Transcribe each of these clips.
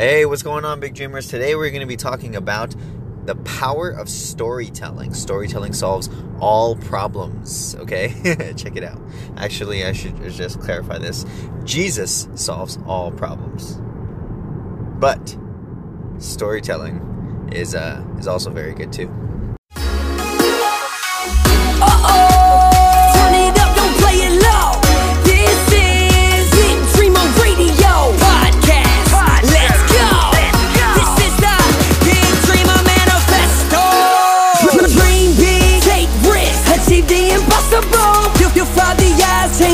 Hey, what's going on, big dreamers? Today we're going to be talking about the power of storytelling. Storytelling solves all problems, okay? Check it out. Actually, I should just clarify this Jesus solves all problems. But storytelling is, uh, is also very good too.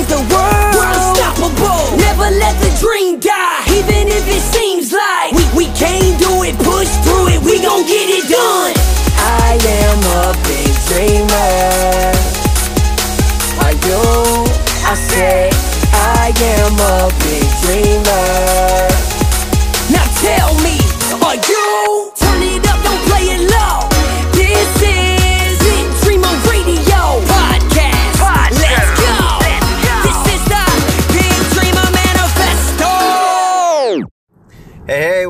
Change the world. We're unstoppable. Never let the dream die, even if it seems like we, we can't do it. Push through it, we gon' get it done. I am a big dreamer. Are you? I say I am a big dreamer.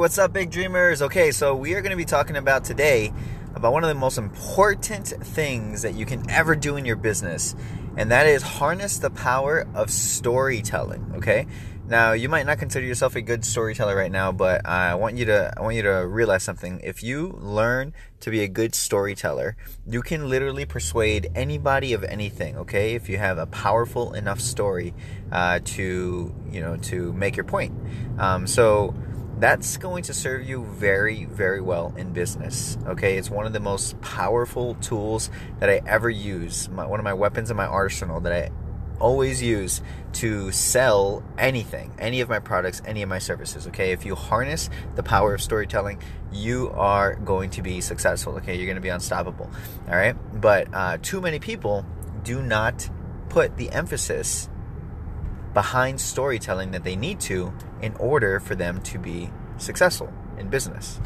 What's up, big dreamers? Okay, so we are going to be talking about today about one of the most important things that you can ever do in your business, and that is harness the power of storytelling. Okay, now you might not consider yourself a good storyteller right now, but I want you to I want you to realize something. If you learn to be a good storyteller, you can literally persuade anybody of anything. Okay, if you have a powerful enough story uh, to you know to make your point. Um, so that's going to serve you very, very well in business. Okay, it's one of the most powerful tools that I ever use. My, one of my weapons in my arsenal that I always use to sell anything, any of my products, any of my services. Okay, if you harness the power of storytelling, you are going to be successful. Okay, you're going to be unstoppable. All right, but uh, too many people do not put the emphasis behind storytelling that they need to in order for them to be successful in business.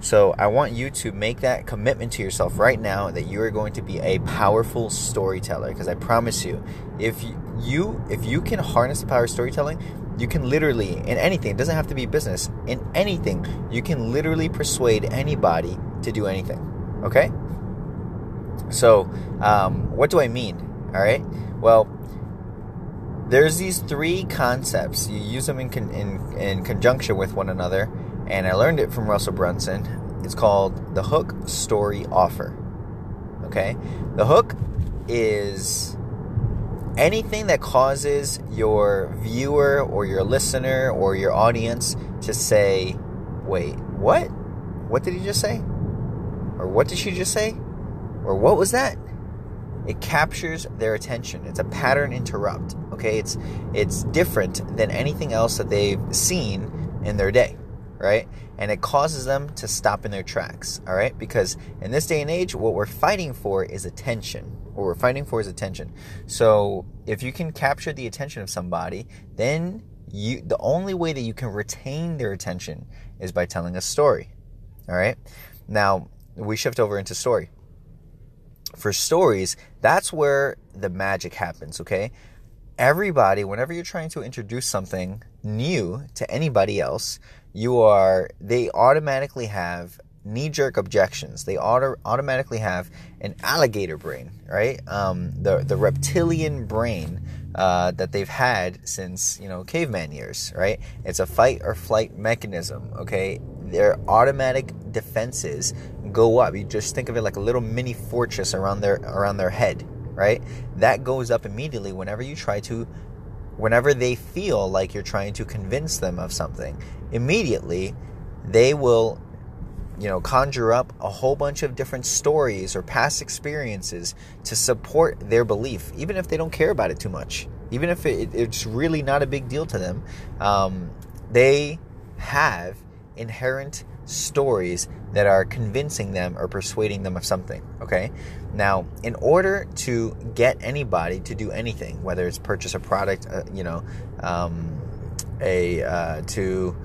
So I want you to make that commitment to yourself right now that you are going to be a powerful storyteller because I promise you if you if you can harness the power of storytelling you can literally in anything it doesn't have to be business in anything you can literally persuade anybody to do anything okay? So um, what do I mean? All right? Well there's these three concepts. You use them in, con- in, in conjunction with one another, and I learned it from Russell Brunson. It's called the hook, story, offer. Okay? The hook is anything that causes your viewer or your listener or your audience to say, wait, what? What did he just say? Or what did she just say? Or what was that? it captures their attention it's a pattern interrupt okay? It's it's different than anything else that they've seen in their day right? And it causes them to stop in their tracks all right? Because in this day and age what we're fighting for is attention. What we're fighting for is attention. So if you can capture the attention of somebody then you the only way that you can retain their attention is by telling a story all right? Now we shift over into story. For stories, that's where the magic happens, okay? Everybody, whenever you're trying to introduce something new to anybody else, you are, they automatically have knee jerk objections. They auto, automatically have an alligator brain, right? Um, the, the reptilian brain uh, that they've had since, you know, caveman years, right? It's a fight or flight mechanism, okay? Their automatic defenses go up. You just think of it like a little mini fortress around their around their head, right? That goes up immediately whenever you try to whenever they feel like you're trying to convince them of something. Immediately, they will you know conjure up a whole bunch of different stories or past experiences to support their belief even if they don't care about it too much even if it, it's really not a big deal to them um, they have inherent stories that are convincing them or persuading them of something. Okay? Now, in order to get anybody to do anything, whether it's purchase a product, uh, you know, um, a uh, to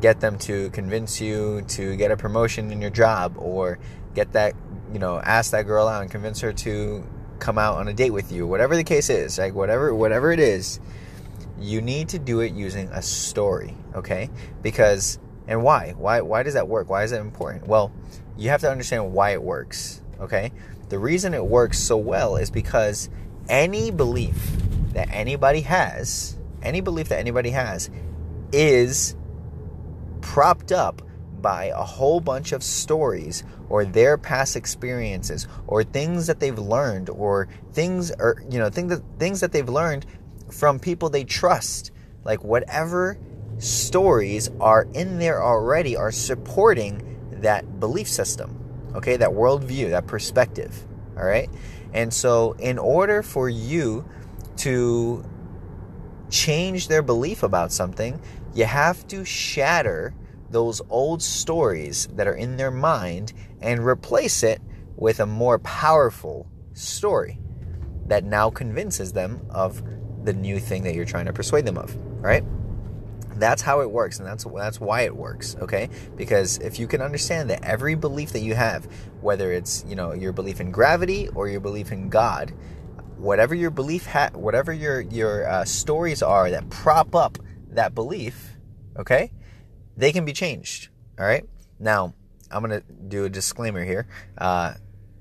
get them to convince you to get a promotion in your job or get that, you know, ask that girl out and convince her to come out on a date with you, whatever the case is, like whatever whatever it is, you need to do it using a story, okay? Because And why? Why why does that work? Why is it important? Well, you have to understand why it works, okay? The reason it works so well is because any belief that anybody has, any belief that anybody has is propped up by a whole bunch of stories or their past experiences or things that they've learned or things or you know things that things that they've learned from people they trust like whatever stories are in there already are supporting that belief system okay that worldview that perspective all right and so in order for you to change their belief about something you have to shatter those old stories that are in their mind and replace it with a more powerful story that now convinces them of the new thing that you're trying to persuade them of, right? That's how it works, and that's that's why it works. Okay, because if you can understand that every belief that you have, whether it's you know your belief in gravity or your belief in God, whatever your belief ha- whatever your your uh, stories are that prop up that belief, okay, they can be changed. All right. Now, I'm to do a disclaimer here. Uh,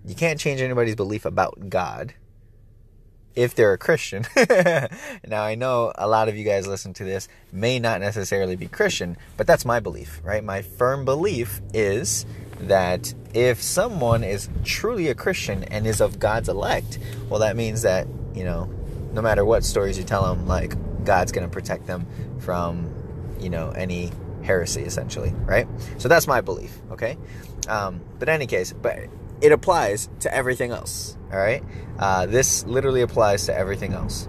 you can't change anybody's belief about God if they're a Christian. now, I know a lot of you guys listen to this may not necessarily be Christian, but that's my belief, right? My firm belief is that if someone is truly a Christian and is of God's elect, well, that means that, you know, no matter what stories you tell them, like, God's going to protect them from, you know, any heresy essentially right so that's my belief okay um, but in any case but it applies to everything else all right uh, this literally applies to everything else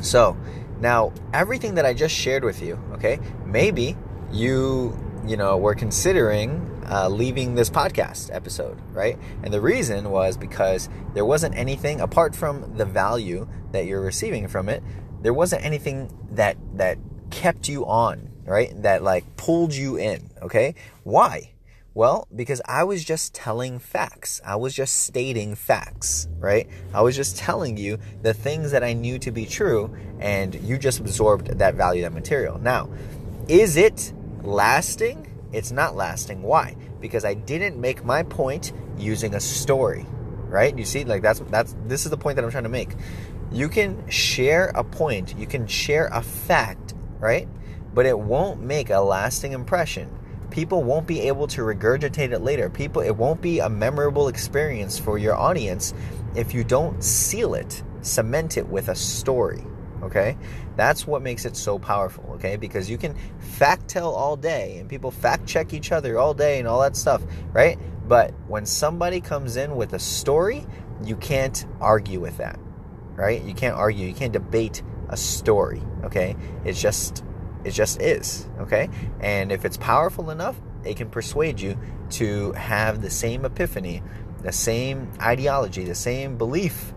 so now everything that i just shared with you okay maybe you you know were considering uh, leaving this podcast episode right and the reason was because there wasn't anything apart from the value that you're receiving from it there wasn't anything that that kept you on right? That like pulled you in, okay? Why? Well, because I was just telling facts. I was just stating facts, right? I was just telling you the things that I knew to be true, and you just absorbed that value, that material. Now, is it lasting? It's not lasting. Why? Because I didn't make my point using a story, right? You see, like that's that's this is the point that I'm trying to make. You can share a point, you can share a fact, right? but it won't make a lasting impression. People won't be able to regurgitate it later. People it won't be a memorable experience for your audience if you don't seal it, cement it with a story. Okay? That's what makes it so powerful, okay? Because you can fact tell all day and people fact check each other all day and all that stuff, right? But when somebody comes in with a story, you can't argue with that, right? You can't argue, you can't debate a story, okay? It's just it just is, okay? And if it's powerful enough, it can persuade you to have the same epiphany, the same ideology, the same belief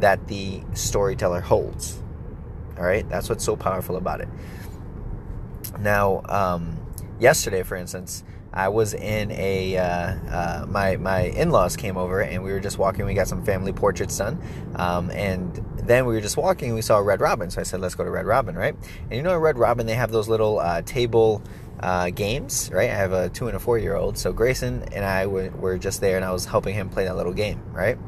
that the storyteller holds. All right? That's what's so powerful about it. Now, um, yesterday, for instance, I was in a uh, uh, my my in-laws came over and we were just walking. We got some family portraits done, um, and then we were just walking and we saw Red Robin. So I said, "Let's go to Red Robin, right?" And you know, Red Robin they have those little uh, table uh, games, right? I have a two and a four year old, so Grayson and I were, were just there, and I was helping him play that little game, right?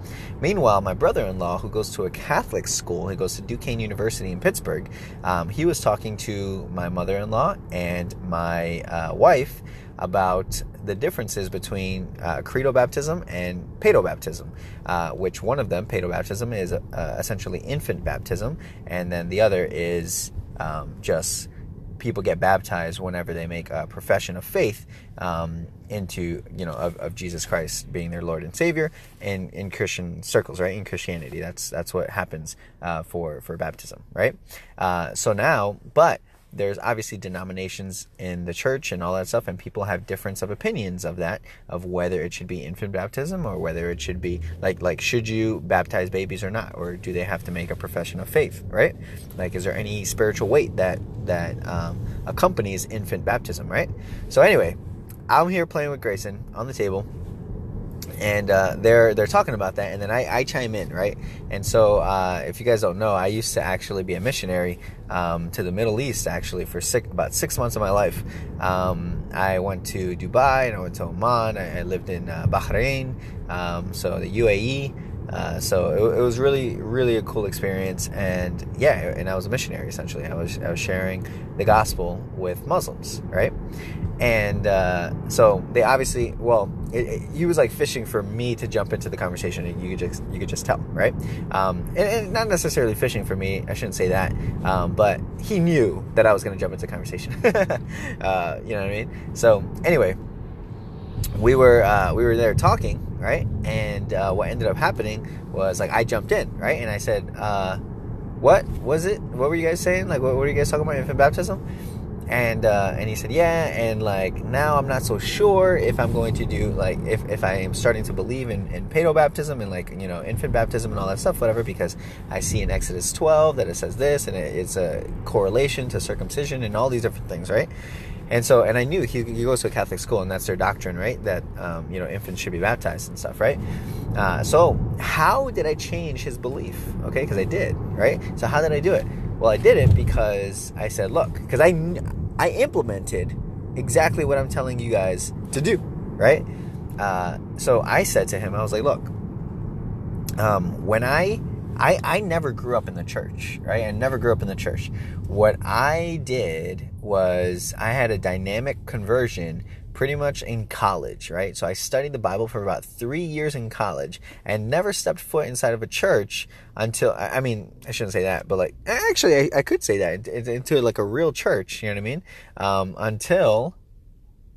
Meanwhile, my brother in law, who goes to a Catholic school, he goes to Duquesne University in Pittsburgh, um, he was talking to my mother in law and my uh, wife about the differences between uh, credo baptism and pedo baptism, uh, which one of them, pedo baptism, is uh, essentially infant baptism, and then the other is um, just people get baptized whenever they make a profession of faith um, into you know of, of, Jesus Christ being their Lord and Savior in in Christian circles, right? In Christianity, that's that's what happens uh, for for baptism, right? Uh, so now, but there's obviously denominations in the church and all that stuff, and people have difference of opinions of that, of whether it should be infant baptism or whether it should be like like should you baptize babies or not, or do they have to make a profession of faith, right? Like, is there any spiritual weight that that um, accompanies infant baptism, right? So anyway, I'm here playing with Grayson on the table, and uh, they're they're talking about that, and then I, I chime in, right? And so, uh, if you guys don't know, I used to actually be a missionary um, to the Middle East, actually for six, about six months of my life. Um, I went to Dubai, and I went to Oman. I, I lived in uh, Bahrain, um, so the UAE. Uh, so it, it, was really, really a cool experience, and yeah, and I was a missionary essentially. I was I was sharing the gospel with Muslims, right? And uh, so they obviously, well, it, it, he was like fishing for me to jump into the conversation, and you could just you could just tell, right? Um, and, and, not necessarily fishing for me. I shouldn't say that, um, but he knew that I was going to jump into the conversation. uh, you know what I mean? So anyway, we were uh, we were there talking, right? And uh, what ended up happening was like I jumped in, right? And I said, uh, "What was it? What were you guys saying? Like, what were you guys talking about infant baptism?" and uh, and he said yeah and like now i'm not so sure if i'm going to do like if, if i am starting to believe in, in pedo baptism and like you know infant baptism and all that stuff whatever because i see in exodus 12 that it says this and it, it's a correlation to circumcision and all these different things right and so and i knew he, he goes to a catholic school and that's their doctrine right? That um, you know infants should be baptized and stuff right? Uh, so how did i change his belief? Okay because i did right? So how did i do it? Well, I did it because I said, look, because I, I implemented exactly what I'm telling you guys to do, right? Uh, so I said to him, I was like, look, um, when I, I, I never grew up in the church, right? I never grew up in the church. What I did was I had a dynamic conversion pretty much in college, right? So I studied the Bible for about three years in college and never stepped foot inside of a church until, I mean, I shouldn't say that, but like, actually, I, I could say that into like a real church, you know what I mean? Um, until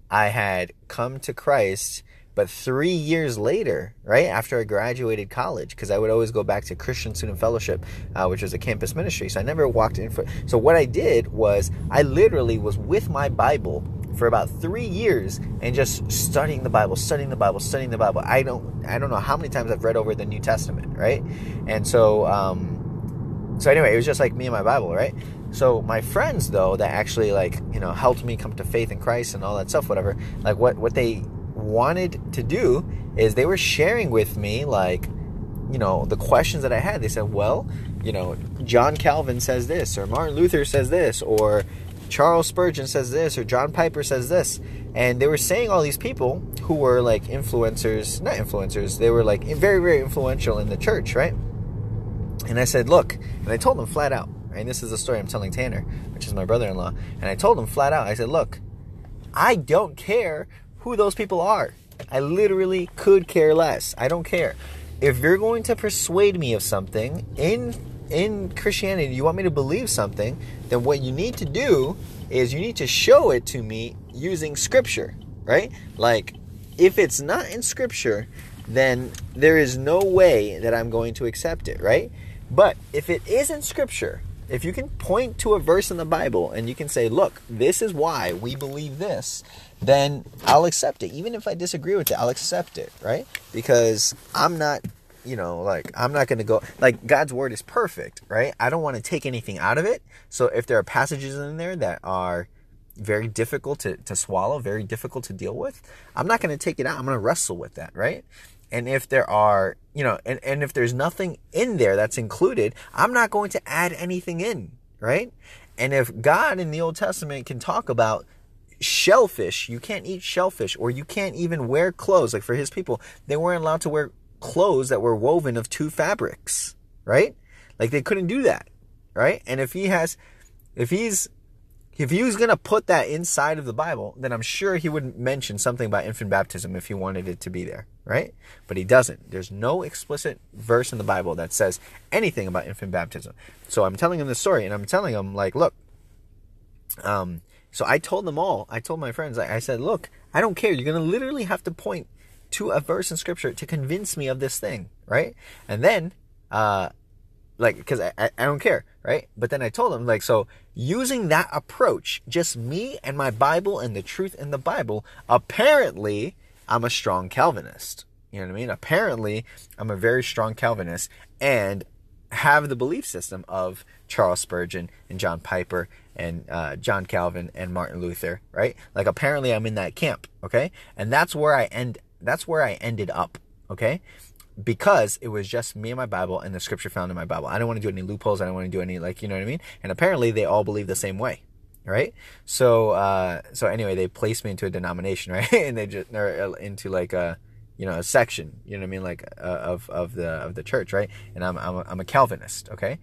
I had come to Christ. But three years later, right after I graduated college, because I would always go back to Christian Student Fellowship, uh, which was a campus ministry. So I never walked in for. So what I did was I literally was with my Bible for about three years and just studying the Bible, studying the Bible, studying the Bible. I don't I don't know how many times I've read over the New Testament, right? And so um, so anyway, it was just like me and my Bible, right? So my friends though that actually like you know helped me come to faith in Christ and all that stuff, whatever. Like what what they wanted to do is they were sharing with me like you know the questions that I had. They said, well, you know, John Calvin says this, or Martin Luther says this, or Charles Spurgeon says this or John Piper says this. And they were saying all these people who were like influencers, not influencers, they were like very, very influential in the church, right? And I said, look, and I told them flat out? And this is the story I'm telling Tanner, which is my brother in law. And I told him flat out, I said, look, I don't care who those people are. I literally could care less. I don't care. If you're going to persuade me of something in in Christianity, you want me to believe something, then what you need to do is you need to show it to me using scripture, right? Like, if it's not in scripture, then there is no way that I'm going to accept it, right? But if it is in scripture, if you can point to a verse in the Bible and you can say, look, this is why we believe this, then I'll accept it. Even if I disagree with it, I'll accept it, right? Because I'm not you know, like I'm not going to go like God's word is perfect, right? I don't want to take anything out of it. So if there are passages in there that are very difficult to, to swallow, very difficult to deal with, I'm not going to take it out. I'm going to wrestle with that, right? And if there are, you know, and, and if there's nothing in there that's included, I'm not going to add anything in, right? And if God in the Old Testament can talk about shellfish, you can't eat shellfish, or you can't even wear clothes. Like for his people, they weren't allowed to wear clothes that were woven of two fabrics, right? Like they couldn't do that, right? And if he has, if he's, if he was to put that inside of the Bible, then I'm sure he would mention something about infant baptism if he wanted it to be there, right? But he doesn't. There's no explicit verse in the Bible that says anything about infant baptism. So I'm telling him the story and I'm telling him, like, look, um, so I told them all, I told my friends, I, said, look, I don't care. You're going to literally have to point to a verse in scripture to convince me of this thing, right? And then, uh, like, because I, I, I don't care, right? But then I told them, like, so using that approach, just me and my Bible and the truth in the Bible, apparently I'm a strong Calvinist. You know what I mean? Apparently I'm a very strong Calvinist and have the belief system of Charles Spurgeon and John Piper and uh, John Calvin and Martin Luther, right? Like apparently I'm in that camp, okay? And that's where I end that's where I ended up, Okay? Because it was just me and my Bible and the scripture found in my Bible. I don't want to do any loopholes. I don't want to do any like you know what I mean. And apparently they all believe the same way, right? So uh, so anyway, they placed me into a denomination, right? and they just or into like a you know a section, you know what I mean, like uh, of of the of the church, right? And I'm I'm a, I'm a Calvinist, okay?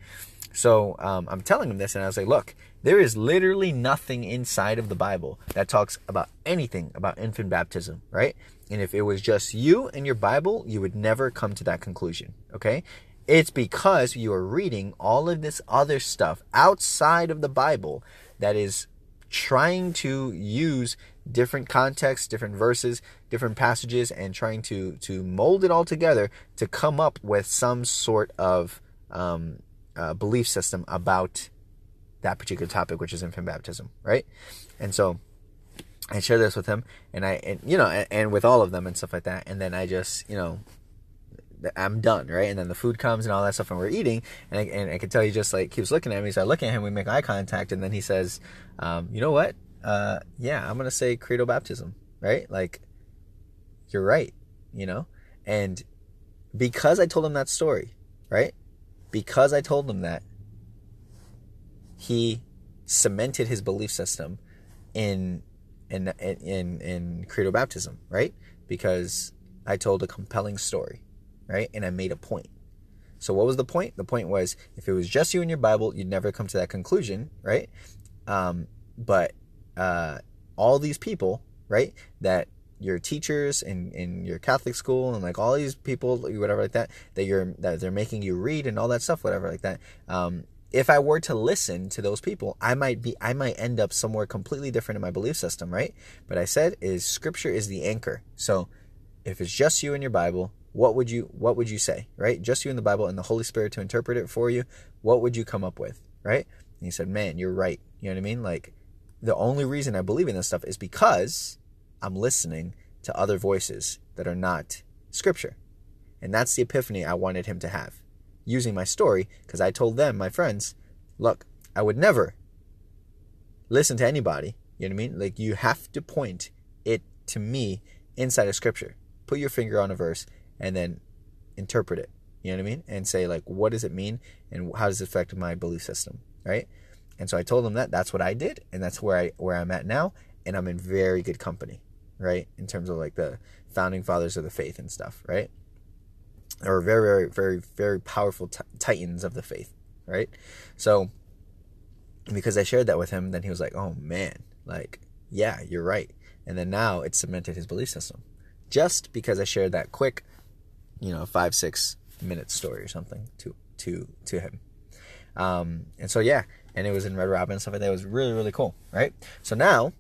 So um, I'm telling him this, and I was like, look, there is literally nothing inside of the Bible that talks about anything about infant baptism, right? And if it was just you and your Bible, you would never come to that conclusion, okay? It's because you are reading all of this other stuff outside of the Bible that is trying to use different contexts, different verses, different passages, and trying to to mold it all together to come up with some sort of um, uh, belief system about that particular topic, which is infant baptism, right? And so I share this with him, and I, and, you know, and, and with all of them and stuff like that, and then I just, you know, I'm done, right? And then the food comes and all that stuff, and we're eating, and I, and I can tell he just like keeps looking at me. So I look at him, we make eye contact, and then he says, um, "You know what? Uh, yeah, I'm gonna say credo baptism, right? Like, you're right, you know." And because I told him that story, right? Because I told him that, he cemented his belief system in in in in credo baptism, right? Because I told a compelling story, right? And I made a point. So what was the point? The point was if it was just you and your Bible, you'd never come to that conclusion, right? Um, but uh, all these people, right, that your teachers in, in your Catholic school and like all these people, whatever like that, that you're that they're making you read and all that stuff, whatever like that. Um, if I were to listen to those people, I might be I might end up somewhere completely different in my belief system, right? But I said is scripture is the anchor. So if it's just you and your Bible, what would you what would you say, right? Just you and the Bible and the Holy Spirit to interpret it for you, what would you come up with, right? And he said, "Man, you're right." You know what I mean? Like the only reason I believe in this stuff is because I'm listening to other voices that are not scripture. And that's the epiphany I wanted him to have using my story because I told them, my friends, look, I would never listen to anybody. You know what I mean? Like, you have to point it to me inside of scripture. Put your finger on a verse and then interpret it. You know what I mean? And say, like, what does it mean and how does it affect my belief system? Right? And so I told them that that's what I did and that's where I where I'm at now and I'm in very good company, right? In terms of like the founding fathers of the faith and stuff, right? Or very very very very powerful t- titans of the faith, right? So because I shared that with him, then he was like, "Oh man, like yeah, you're right." And then now it cemented his belief system, just because I shared that quick, you know, five six minute story or something to to to him. Um, and so yeah, and it was in Red Robin and stuff like that. It was really, really cool, right? So now,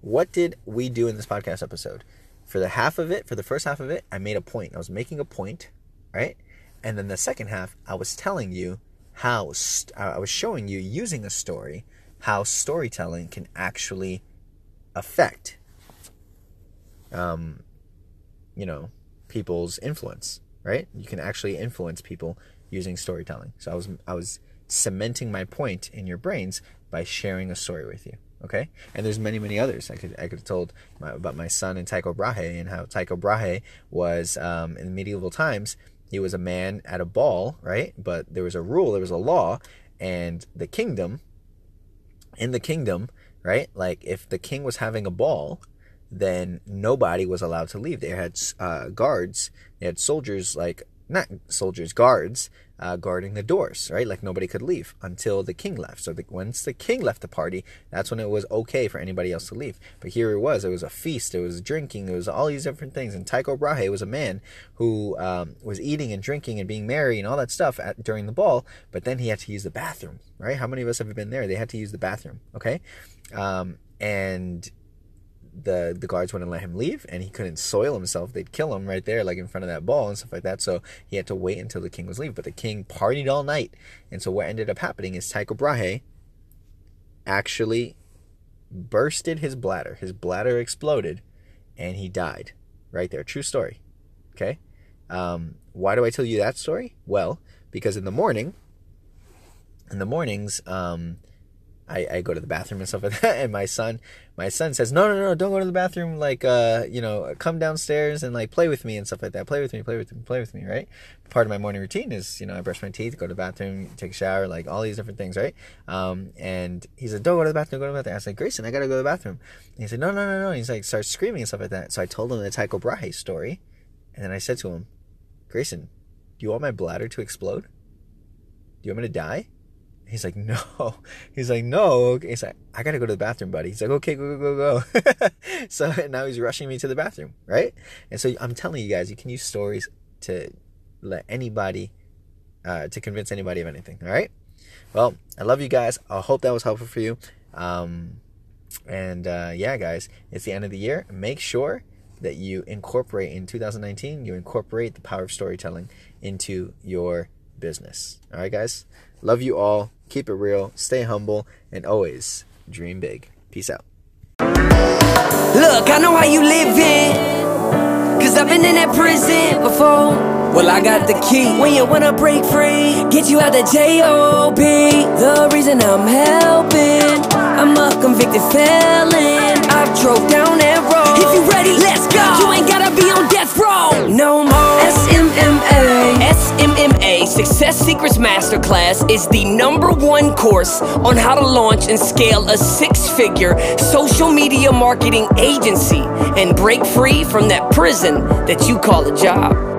what did we do in this podcast episode? For the half of it, for the first half of it, I made a point. I was making a point, right? And then the second half, I was telling you how, st- I was showing you using a story how storytelling can actually affect, um, you know, people's influence, right? You can actually influence people using storytelling. So I was, I was cementing my point in your brains by sharing a story with you. Okay, and there's many, many others. I could I could have told my, about my son and Tycho Brahe and how Tycho Brahe was um, in medieval times. He was a man at a ball, right? But there was a rule, there was a law, and the kingdom. In the kingdom, right? Like if the king was having a ball, then nobody was allowed to leave. They had uh, guards, they had soldiers, like not soldiers, guards uh, guarding the doors, right? Like nobody could leave until the king left. So the, once the king left the party, that's when it was okay for anybody else to leave. But here it was. It was a feast. It was drinking. It was all these different things. And Tycho Brahe was a man who um, was eating and drinking and being merry and all that stuff at, during the ball. But then he had to use the bathroom, right? How many of us have been there? They had to use the bathroom, okay? Um, and the the guards wouldn't let him leave and he couldn't soil himself. They'd kill him right there like in front of that ball and stuff like that. So he had to wait until the king was leaving. But the king partied all night. And so what ended up happening is Tycho Brahe actually bursted his bladder. His bladder exploded and he died. Right there. True story. Okay? Um, why do I tell you that story? Well because in the morning in the mornings um, I, I go to the bathroom and stuff like that. And my son, my son says, no, no, no, don't go to the bathroom. Like, uh, you know, come downstairs and like play with me and stuff like that. Play with me, play with me, play with me, right? Part of my morning routine is, you know, I brush my teeth, go to the bathroom, take a shower, like all these different things, right? Um, and he said, don't go to the bathroom, go to the bathroom. I like, Grayson, I gotta go to the bathroom. And he said, no, no, no, no. And he's like, starts screaming and stuff like that. So I told him the Tycho Brahe story. And then I said to him, Grayson, do you want my bladder to explode? Do you want me to die? He's like, no. He's like, no. He's like, I gotta go to the bathroom, buddy. He's like, okay, go, go, go, go. so now he's rushing me to the bathroom, right? And so I'm telling you guys, you can use stories to let anybody, uh, to convince anybody of anything, all right? Well, I love you guys. I hope that was helpful for you. Um, and uh, yeah, guys, it's the end of the year. Make sure that you incorporate in 2019, you incorporate the power of storytelling into your business. All right, guys? Love you all. Keep it real. Stay humble. And always dream big. Peace out. Look, I know how you living. Cause I've been in that prison before. Well, I got the key. When you wanna break free, get you out the J.O.B. The reason I'm helping, I'm a convicted felon. I've drove down that road. If you ready, let's go. You ain't gotta be on death row. No more. SMMA. SMMA Success Secrets Masterclass is the number one course on how to launch and scale a six figure social media marketing agency and break free from that prison that you call a job.